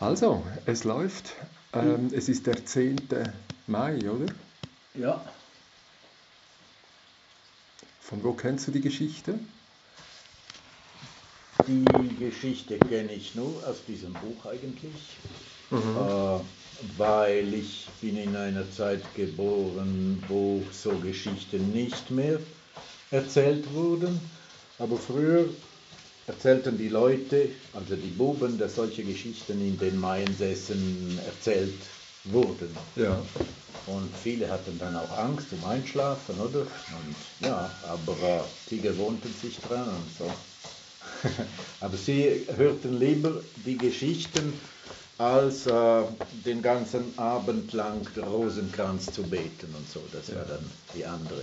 Also, es läuft. Ähm, es ist der 10. Mai, oder? Ja, Von wo kennst du die Geschichte? die Geschichte kenne ich nur aus diesem Buch eigentlich, äh, weil ich bin in einer Zeit geboren, wo so Geschichten nicht mehr erzählt wurden. Aber früher erzählten die Leute, also die Buben, dass solche Geschichten in den Maiensässen erzählt wurden. Ja. Und viele hatten dann auch Angst zum Einschlafen, oder? Und ja, aber sie gewohnten sich dran und so. aber sie hörten lieber die Geschichten, als äh, den ganzen Abend lang Rosenkranz zu beten und so. Das war dann die andere.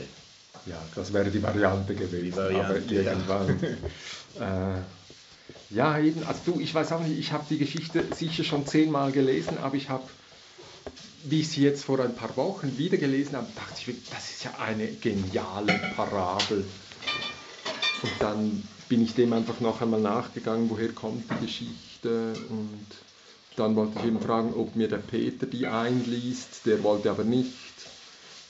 Ja, das wäre die Variante gewesen. Die Variante, aber irgendwann. äh, ja, eben, also du, ich weiß auch nicht, ich habe die Geschichte sicher schon zehnmal gelesen, aber ich habe, wie ich sie jetzt vor ein paar Wochen wieder gelesen habe, dachte ich, das ist ja eine geniale Parabel. Und dann bin ich dem einfach noch einmal nachgegangen, woher kommt die Geschichte und dann wollte ich eben fragen, ob mir der Peter die einliest, der wollte aber nicht.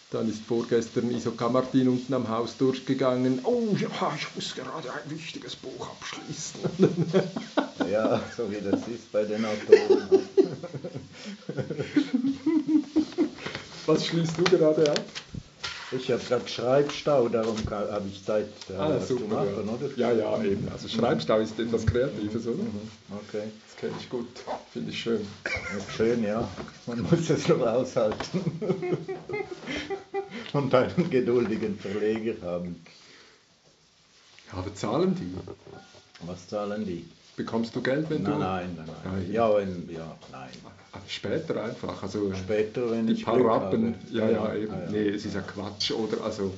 Dann ist vorgestern Isoka Martin unten am Haus durchgegangen. Oh ja, ich muss gerade ein wichtiges Buch abschließen. Ja, so wie das ist bei den Autoren. Was schließt du gerade ab? Ich habe gerade Schreibstau, darum habe ich Zeit, äh, Ah, was zu super. machen, oder? Ja, ja, eben. Also Schreibstau ist etwas Kreatives, oder? Okay. Das kenne ich gut. Finde ich schön. Schön, ja. Man muss es nur aushalten. Und einen geduldigen Verleger haben. Aber zahlen die? Was zahlen die? Bekommst du Geld, wenn Nein, du... nein, nein, Ah, nein. ja. Ja, wenn, ja, nein. Ah, Später einfach. Also Später, wenn die ich Parappen. habe. Ja, ja, eben. Ah, ja. Nee, es ist ja Quatsch, oder? Also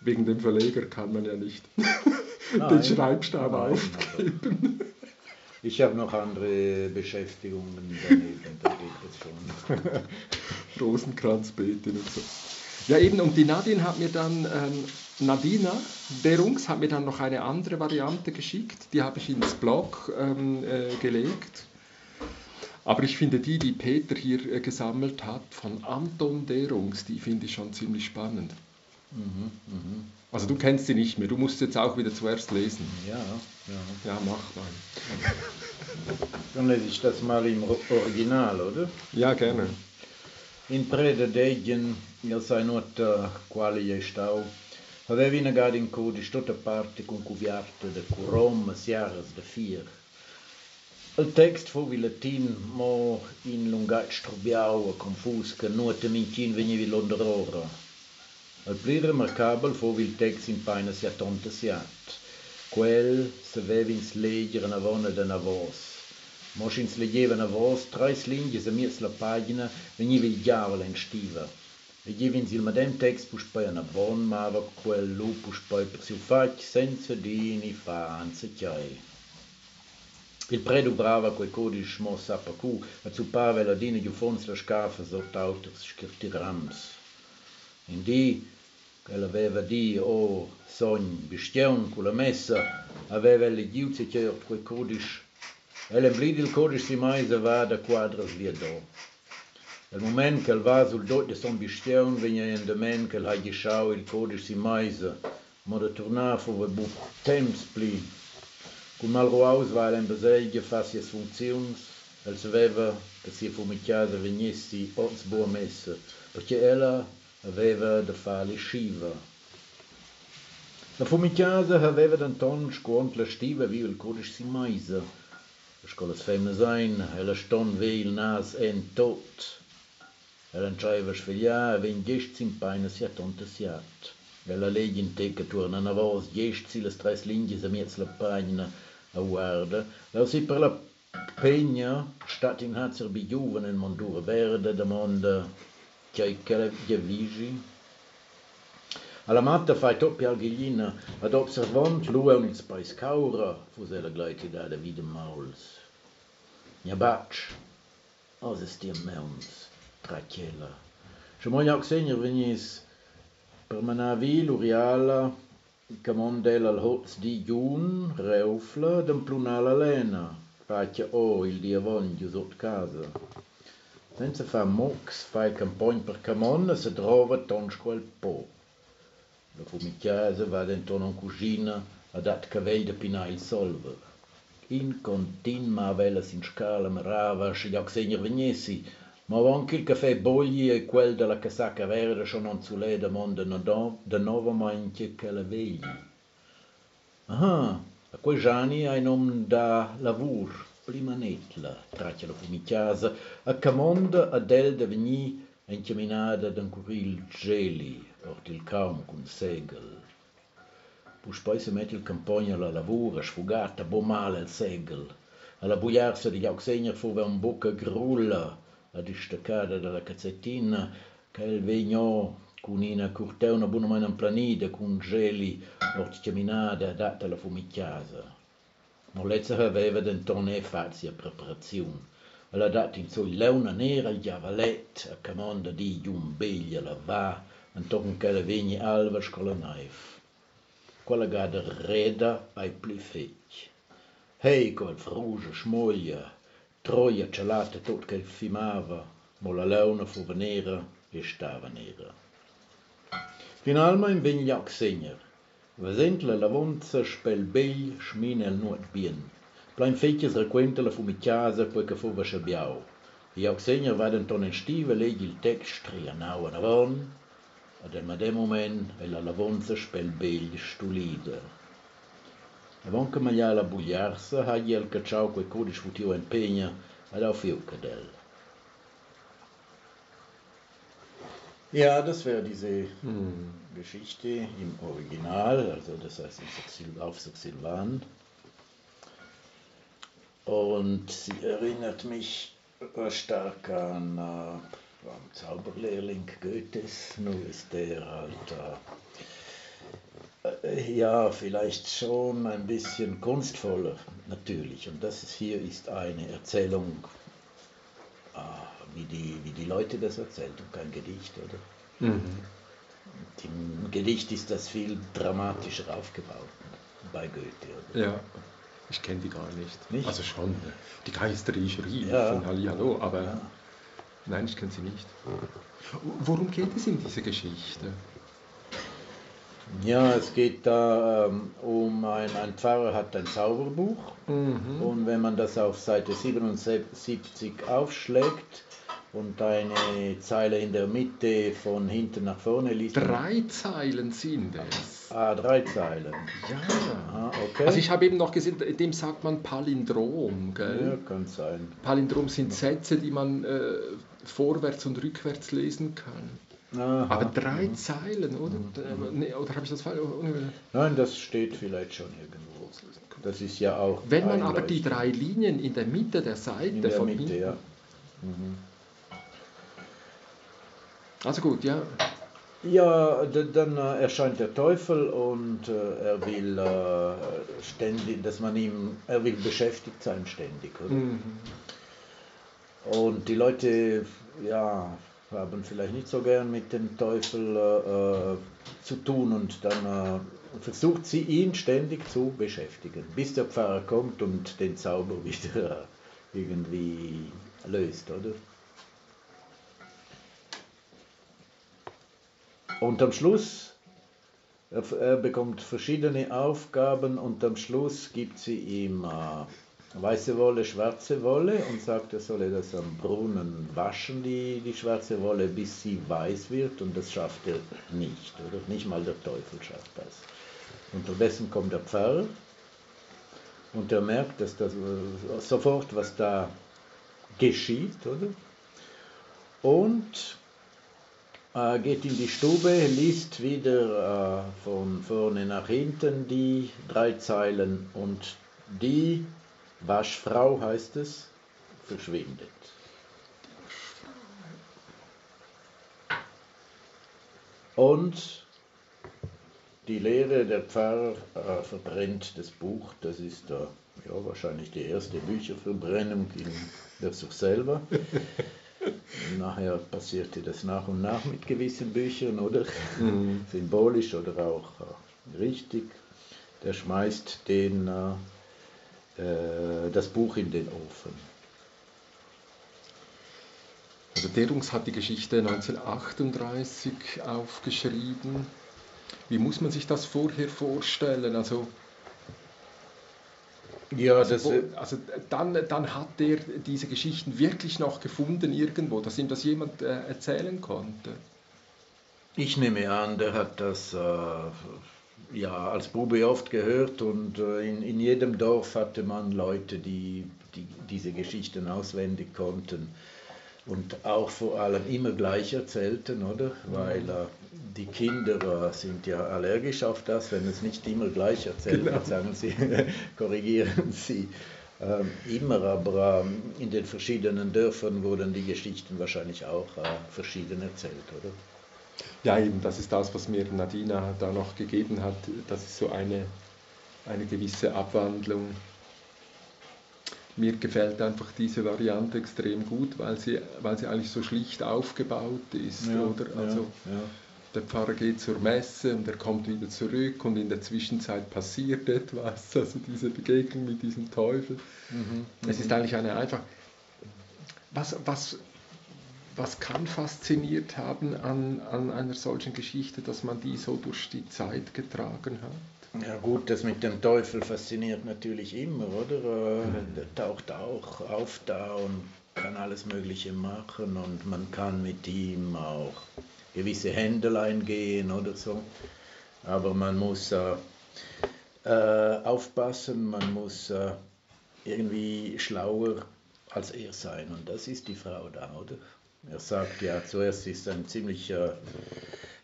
wegen dem Verleger kann man ja nicht den Nein. Schreibstab Nein, aufgeben. Ich habe noch andere Beschäftigungen daneben, da geht es schon. Rosenkranzbeeten und so. Ja, eben, und die Nadine hat mir dann, ähm, Nadina Derungs hat mir dann noch eine andere Variante geschickt, die habe ich ins Blog ähm, äh, gelegt. Aber ich finde die, die Peter hier äh, gesammelt hat, von Anton Derungs, die finde ich schon ziemlich spannend. Also du kennst sie nicht mehr, du musst jetzt auch wieder zuerst lesen. Ja, ja. Ja, mach mal. Dann lese ich das mal im Original, oder? Ja, gerne. In preda degien, il sai nota quali è stau, avevi negado in codis tutta parte con cuviarte de curom, siaras de fier. Il text fu vi latin, mo in lungat strubiau e confus, che nota mincin venivi l'ondrora. Il pli remarcabel fu vi il text in paina sia tonta siat. Quel se vevi in slegere na vona de na vos. Mos ins leggeva na vos, treis lingues a miez la pagina, veniva il diavolo in stiva. Leggevi in il medem pus poi una bon mava quel lu pus poi per siu fac senza dini fa anza chiai. Il predu brava quei codici mo sappa cu, a zu pave la dina giu fons la scafa sotto auters skirtirams. In di, che aveva di o sogn bestiun cu la messa, aveva le giuze chiert quei codici El emblid il codice si mai va da quadras via do. אל-מומן כלבה זולדות דסון בשטיון ויין דמן כל הישאו אל קודש סימייזה מודטורנף ובבוקטמס פלי. Kumal Roaus war ein Besäge facies Funktions, als aveva che si fumicata venissi funções. boa messa, perché ella aveva da fare sciva. La fumicata aveva d'anton scuont la stiva vive il codice si maisa, Scolas femna sein, ella ston ve il nas en tot. Ella entscheiva sfeglia, ven gest sin paina sia tonta siat. Ella leggi in te che torna na vos, gest si las tres lingues a miez la pagina a guarda. Ella si per la pegna, stat in hatzer bi juven in mondura verde, da monda, che che che vigi. Alla matta fai toppi al ghiglina, ad observant lua un spais caura, fus ella gleiti da da vide mauls. Nia bac, os es dir meuns, trachiela. Schon mal ja gesehen, venis per manavi l'uriala, che mondel al hots di giun, reufla, dem plunala lena. faccia oh il diavoglio sotto casa. Senza fare mox, fai campagna per Camonna, si trova tons quel po'. La fumicchiasa va dentro una cucina a dat cavell de pinà il solver. In contin ma vela sin scala marava, se gli segner vegnesi, ma anche il caffè bogli e quel della casacca verde schon non zu leda mon de, de nova manche che la vegli. Ah, a quei gianni hai nom da lavur, prima netla, traccia la fumicchiasa, a camonda a del de vegni encaminada d'un curil geli, ort il caum cun segel. Pus poi si mette il campagna alla lavura, sfugata, bomale il segel. Alla buiarsa di Auxegner fu un bocca grulla, a distaccare dalla cazzettina, che il vegnò con una curteuna buona mano planida, con geli, ort caminada, adatta alla fumicchiasa. Mollezza aveva d'entone fazia preparazione. Alla data in sui leuna nera il giavalet, a comanda di un la va, intorno che la vegni alva scola naif quella gada reda ai pli fetg. Hei quel fruge smoglia, troie celate tot che fimava mo la leuna fu venera e stava nera. Finalma in vegnac segner, vesent la lavonza spel bell schmine al nuot bien. Plain fetches requenta la fumicciasa poi che fu sciabiau. I auch segner vaden ton in stive legi il text trianau an avon, ad el madem moment e la lavonza spel bei stulide. Avon che maglia la bugliarsa, hagi al cacciau quei codic futiu en pegna ad auf fiu cadel. Ja, das wäre diese hm. Geschichte im Original, also das heißt auf Silvan. Und sie erinnert mich stark an äh, Zauberlehrling Goethes, nur ist der halt äh, ja vielleicht schon ein bisschen kunstvoller natürlich. Und das ist, hier ist eine Erzählung, äh, wie, die, wie die Leute das erzählt und kein Gedicht, oder? Mhm. Im Gedicht ist das viel dramatischer aufgebaut bei Goethe. Oder? Ja. Ich kenne die gar nicht. nicht. Also schon die Geisteriescherie ja. von Hallihallo, aber ja. Nein, ich kenne sie nicht. Worum geht es in dieser Geschichte? Ja, es geht da ähm, um ein, ein Pfarrer hat ein Zauberbuch mhm. und wenn man das auf Seite 77 aufschlägt und eine Zeile in der Mitte von hinten nach vorne liest. Drei Zeilen sind es. Ah, drei Zeilen. Ja. Aha, okay. Also ich habe eben noch gesehen, dem sagt man Palindrom, gell? Ja, kann sein. Palindrom sind Sätze, die man äh, vorwärts und rückwärts lesen kann. Aha. Aber drei mhm. Zeilen, oder? Mhm. Nee, oder habe ich das falsch? Nein, das steht vielleicht schon irgendwo. Das ist ja auch. Wenn man aber die drei Linien in der Mitte der Seite in der von Mitte. Ja. Mhm. Also gut, ja. Ja, dann äh, erscheint der Teufel und äh, er will äh, ständig, dass man ihm, er will beschäftigt sein ständig, oder? Mhm. Und die Leute, ja, haben vielleicht nicht so gern mit dem Teufel äh, zu tun und dann äh, versucht sie ihn ständig zu beschäftigen, bis der Pfarrer kommt und den Zauber wieder irgendwie löst, oder? Und am Schluss, er, bekommt verschiedene Aufgaben und am Schluss gibt sie ihm äh, weiße Wolle, schwarze Wolle und sagt, er solle das am Brunnen waschen, die, die schwarze Wolle, bis sie weiß wird und das schafft er nicht, oder? Nicht mal der Teufel schafft das. Unterdessen kommt der Pfarrer und er merkt, dass das äh, sofort, was da geschieht, oder? Und äh, geht in die Stube, liest wieder äh, von vorne nach hinten die drei Zeilen und die Waschfrau heißt es, verschwindet. Und die Lehre der Pfarrer äh, verbrennt das Buch, das ist äh, ja, wahrscheinlich die erste Bücherverbrennung in der sich selber. Nachher passierte das nach und nach mit gewissen Büchern, oder? Mhm. Symbolisch oder auch äh, richtig. Der schmeißt den, äh, äh, das Buch in den Ofen. Also Derungs hat die Geschichte 1938 aufgeschrieben. Wie muss man sich das vorher vorstellen? Also, ja, also, das, wo, also dann, dann hat er diese Geschichten wirklich noch gefunden irgendwo, dass ihm das jemand äh, erzählen konnte. Ich nehme an, der hat das äh, ja, als Bube oft gehört und äh, in, in jedem Dorf hatte man Leute, die, die diese Geschichten auswendig konnten und auch vor allem immer gleich erzählten, oder? Weil äh, die Kinder äh, sind ja allergisch auf das, wenn es nicht immer gleich erzählt genau. wird, sagen sie, korrigieren sie. Ähm, immer, aber ähm, in den verschiedenen Dörfern wurden die Geschichten wahrscheinlich auch äh, verschieden erzählt, oder? Ja, eben, das ist das, was mir Nadina da noch gegeben hat. Das ist so eine, eine gewisse Abwandlung mir gefällt einfach diese Variante extrem gut, weil sie, weil sie eigentlich so schlicht aufgebaut ist, ja, oder? Also ja, ja. der Pfarrer geht zur Messe und er kommt wieder zurück und in der Zwischenzeit passiert etwas, also diese Begegnung mit diesem Teufel. Mhm, es ist mhm. eigentlich eine einfach. Was, was, was kann fasziniert haben an, an einer solchen Geschichte, dass man die so durch die Zeit getragen hat? Ja gut, das mit dem Teufel fasziniert natürlich immer, oder? Äh, der taucht auch auf da und kann alles Mögliche machen und man kann mit ihm auch gewisse Händel eingehen oder so. Aber man muss äh, äh, aufpassen, man muss äh, irgendwie schlauer als er sein und das ist die Frau da, oder? Er sagt ja, zuerst ist ein ziemlicher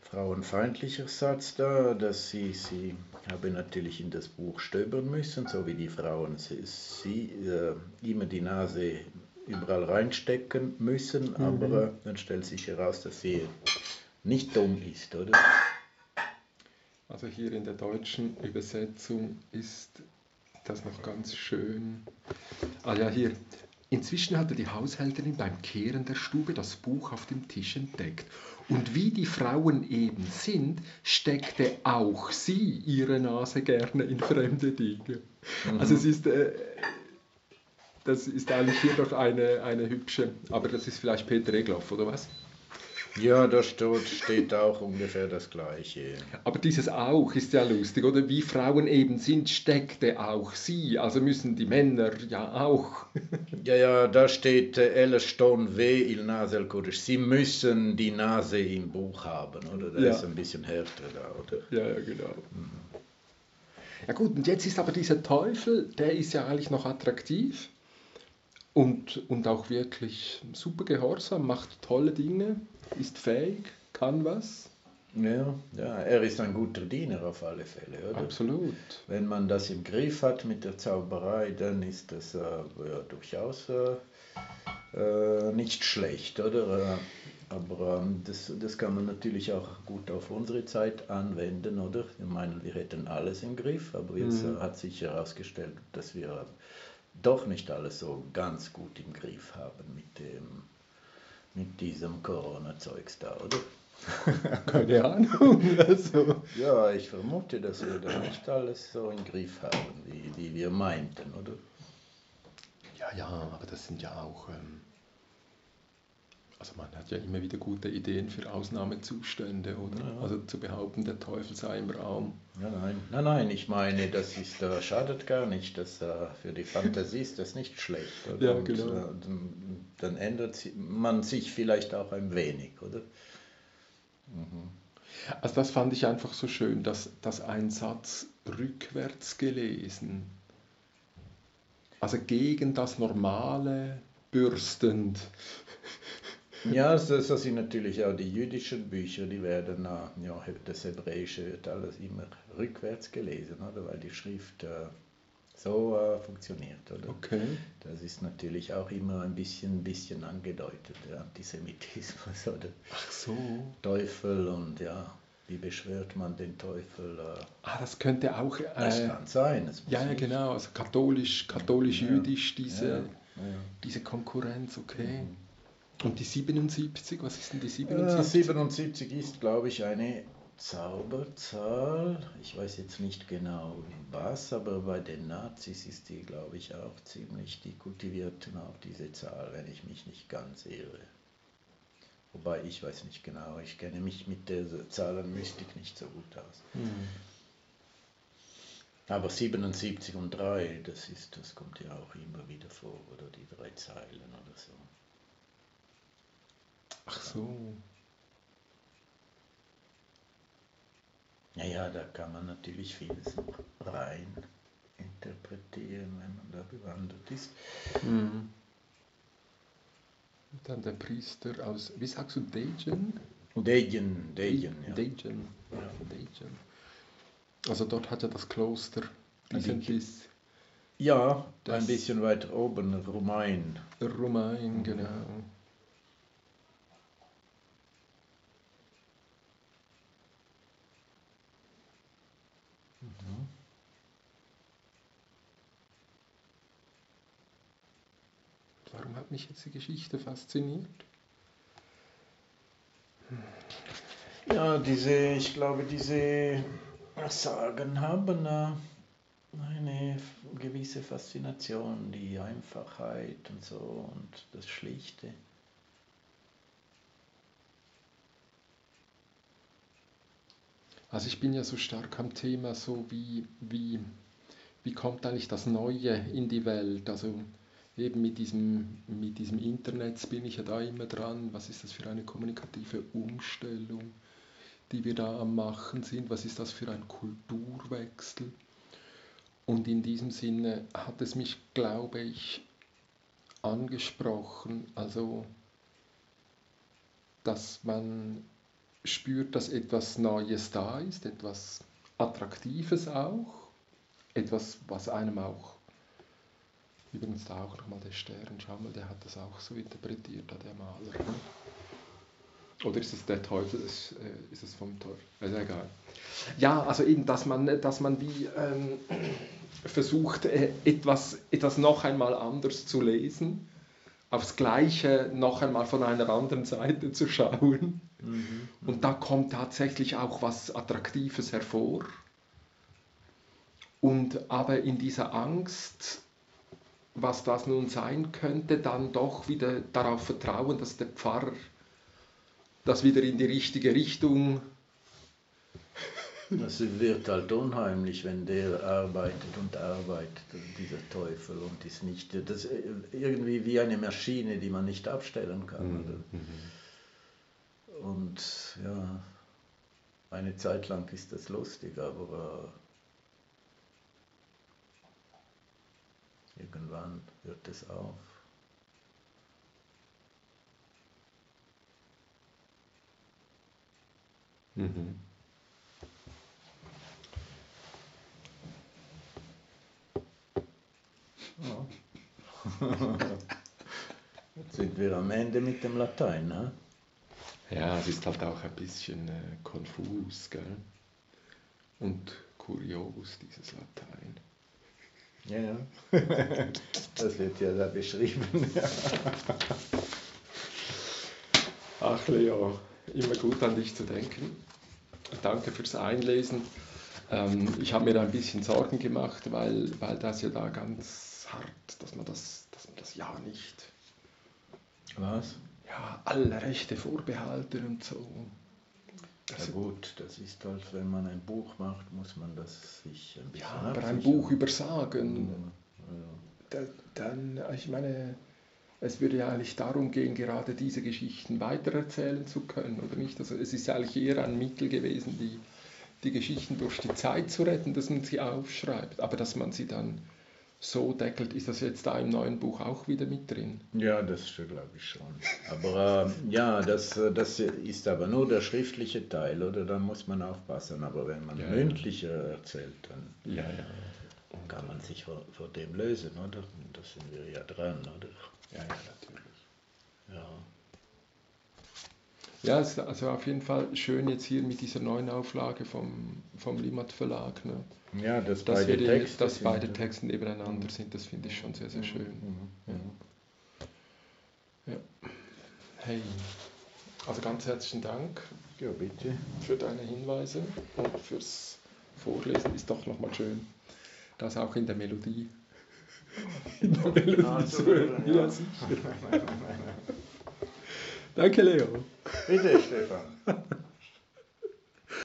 frauenfeindlicher Satz da, dass sie, sie habe natürlich in das Buch stöbern müssen, so wie die Frauen sie, sie äh, immer die Nase überall reinstecken müssen, mhm. aber äh, dann stellt sich heraus, dass sie nicht dumm ist, oder? Also hier in der deutschen Übersetzung ist das noch ganz schön. Ah ja, hier. Inzwischen hatte die Haushälterin beim Kehren der Stube das Buch auf dem Tisch entdeckt und wie die Frauen eben sind, steckte auch sie ihre Nase gerne in fremde Dinge. Mhm. Also es ist, äh, das ist eigentlich hier doch eine, eine hübsche, aber das ist vielleicht Peter Egloff, oder was? Ja, da steht, steht auch ungefähr das Gleiche. Aber dieses auch ist ja lustig, oder? Wie Frauen eben sind, steckte auch sie. Also müssen die Männer ja auch. ja, ja, da steht äh, Stone W il nasel codice. Sie müssen die Nase im Buch haben, oder? Da ja. ist ein bisschen härter da, oder? Ja, ja, genau. Mhm. Ja gut, und jetzt ist aber dieser Teufel, der ist ja eigentlich noch attraktiv und, und auch wirklich super gehorsam, macht tolle Dinge ist fähig, kann was. Ja, ja, er ist ein guter Diener auf alle Fälle, oder? Absolut. Wenn man das im Griff hat mit der Zauberei, dann ist das äh, ja, durchaus äh, äh, nicht schlecht, oder? Äh, aber ähm, das, das kann man natürlich auch gut auf unsere Zeit anwenden, oder? Ich meine, wir hätten alles im Griff, aber jetzt mhm. hat sich herausgestellt, dass wir doch nicht alles so ganz gut im Griff haben mit dem mit diesem Corona-Zeugs da, oder? Keine Ahnung. Also. Ja, ich vermute, dass wir da nicht alles so im Griff haben, wie, wie wir meinten, oder? Ja, ja, aber das sind ja auch. Ähm, also man hat ja immer wieder gute Ideen für Ausnahmezustände, oder? Ja. Also zu behaupten, der Teufel sei im Raum. Ja, nein, nein, nein, ich meine, das ist, äh, schadet gar nicht. Das, äh, für die Fantasie ist das nicht schlecht. Oder? Ja, genau. Und, äh, dann ändert man sich vielleicht auch ein wenig, oder? Mhm. Also das fand ich einfach so schön, dass, dass ein Satz rückwärts gelesen, also gegen das Normale bürstend, ja, so, so sind natürlich auch die jüdischen Bücher, die werden, ja, das Hebräische wird alles immer rückwärts gelesen, oder? weil die Schrift äh, so äh, funktioniert. Oder? Okay. Das ist natürlich auch immer ein bisschen, bisschen angedeutet, der Antisemitismus oder Ach so. Teufel und ja, wie beschwört man den Teufel? Äh, ah, das könnte auch. Äh, das kann sein. Das ja, ja, genau, also katholisch, katholisch-jüdisch, ja. diese, ja. diese Konkurrenz, okay. Mhm. Und die 77, was ist denn die 77? Äh, 77 ist, glaube ich, eine Zauberzahl, ich weiß jetzt nicht genau was, aber bei den Nazis ist die, glaube ich, auch ziemlich, die kultivierten auch diese Zahl, wenn ich mich nicht ganz irre. Wobei ich weiß nicht genau, ich kenne mich mit der Zahlenmystik nicht so gut aus. Mhm. Aber 77 und 3, das, ist, das kommt ja auch immer wieder vor, oder die drei Zeilen oder so. Ach so. Naja, da kann man natürlich vieles noch rein interpretieren, wenn man da bewandert ist. Mhm. Dann der Priester aus, wie sagst du, Dejen? Dejen, Dejen, ja. Dejen, ja. Dejen. Also dort hat ja das Kloster diesen Biss. Ja, ein bisschen weiter oben, Rumain. Rumain, genau. Mhm. Warum hat mich jetzt die Geschichte fasziniert? Ja, diese, ich glaube, diese Sagen haben eine gewisse Faszination, die Einfachheit und so und das Schlichte. Also ich bin ja so stark am Thema, so wie, wie, wie kommt eigentlich das Neue in die Welt? Also eben mit diesem, mit diesem Internet bin ich ja da immer dran. Was ist das für eine kommunikative Umstellung, die wir da am Machen sind? Was ist das für ein Kulturwechsel? Und in diesem Sinne hat es mich, glaube ich, angesprochen, also dass man spürt, dass etwas Neues da ist, etwas Attraktives auch, etwas, was einem auch, übrigens da auch nochmal der Stern, schau mal, der hat das auch so interpretiert, der Maler. Oder ist es der Teufel, ist, äh, ist es vom Teufel, ist egal. Ja, also eben, dass man, dass man wie ähm, versucht, äh, etwas, etwas noch einmal anders zu lesen, aufs Gleiche noch einmal von einer anderen Seite zu schauen. Mhm. Und da kommt tatsächlich auch was Attraktives hervor. Und aber in dieser Angst, was das nun sein könnte, dann doch wieder darauf vertrauen, dass der Pfarrer das wieder in die richtige Richtung es wird halt unheimlich, wenn der arbeitet und arbeitet, dieser Teufel, und ist nicht, das ist irgendwie wie eine Maschine, die man nicht abstellen kann. Mhm. Und ja, eine Zeit lang ist das lustig, aber irgendwann hört es auf. Mhm. Jetzt sind wir am Ende mit dem Latein, ne? Ja, es ist halt auch ein bisschen äh, konfus, gell? Und kurios, dieses Latein. Ja, ja. das wird ja da beschrieben. Ach, Leo, immer gut an dich zu denken. Danke fürs Einlesen. Ähm, ich habe mir da ein bisschen Sorgen gemacht, weil, weil das ja da ganz hart, dass man das, dass man das ja nicht. Was? Ja, alle Rechte vorbehalten und so. Ja gut, das ist halt, wenn man ein Buch macht, muss man das sich ein bisschen Ja, aber ein Buch übersagen, ja, ja. dann, ich meine, es würde ja eigentlich darum gehen, gerade diese Geschichten weitererzählen zu können, oder nicht? Also es ist eigentlich eher ein Mittel gewesen, die, die Geschichten durch die Zeit zu retten, dass man sie aufschreibt, aber dass man sie dann so deckelt. Ist das jetzt da im neuen Buch auch wieder mit drin? Ja, das glaube ich schon. Aber äh, ja, das, äh, das ist aber nur der schriftliche Teil, oder? Da muss man aufpassen. Aber wenn man ja, mündlich ja. erzählt, dann ja, ja. kann man sich vor, vor dem lösen, oder? Da sind wir ja dran, oder? Ja, ja, natürlich. Ja. Ja, es ist also auf jeden Fall schön jetzt hier mit dieser neuen Auflage vom, vom Limat Verlag. Ne? Ja, dass, dass beide, Texte, dass beide Texte nebeneinander mhm. sind, das finde ich schon sehr, sehr schön. Mhm. Ja. ja. Hey. Also ganz herzlichen Dank Ja, bitte. für deine Hinweise und fürs Vorlesen. Ist doch nochmal schön, das auch in der Melodie. In der Melodie Ah, zu hören. Ja, sicher. Danke, Leo. Bitte, Stefan.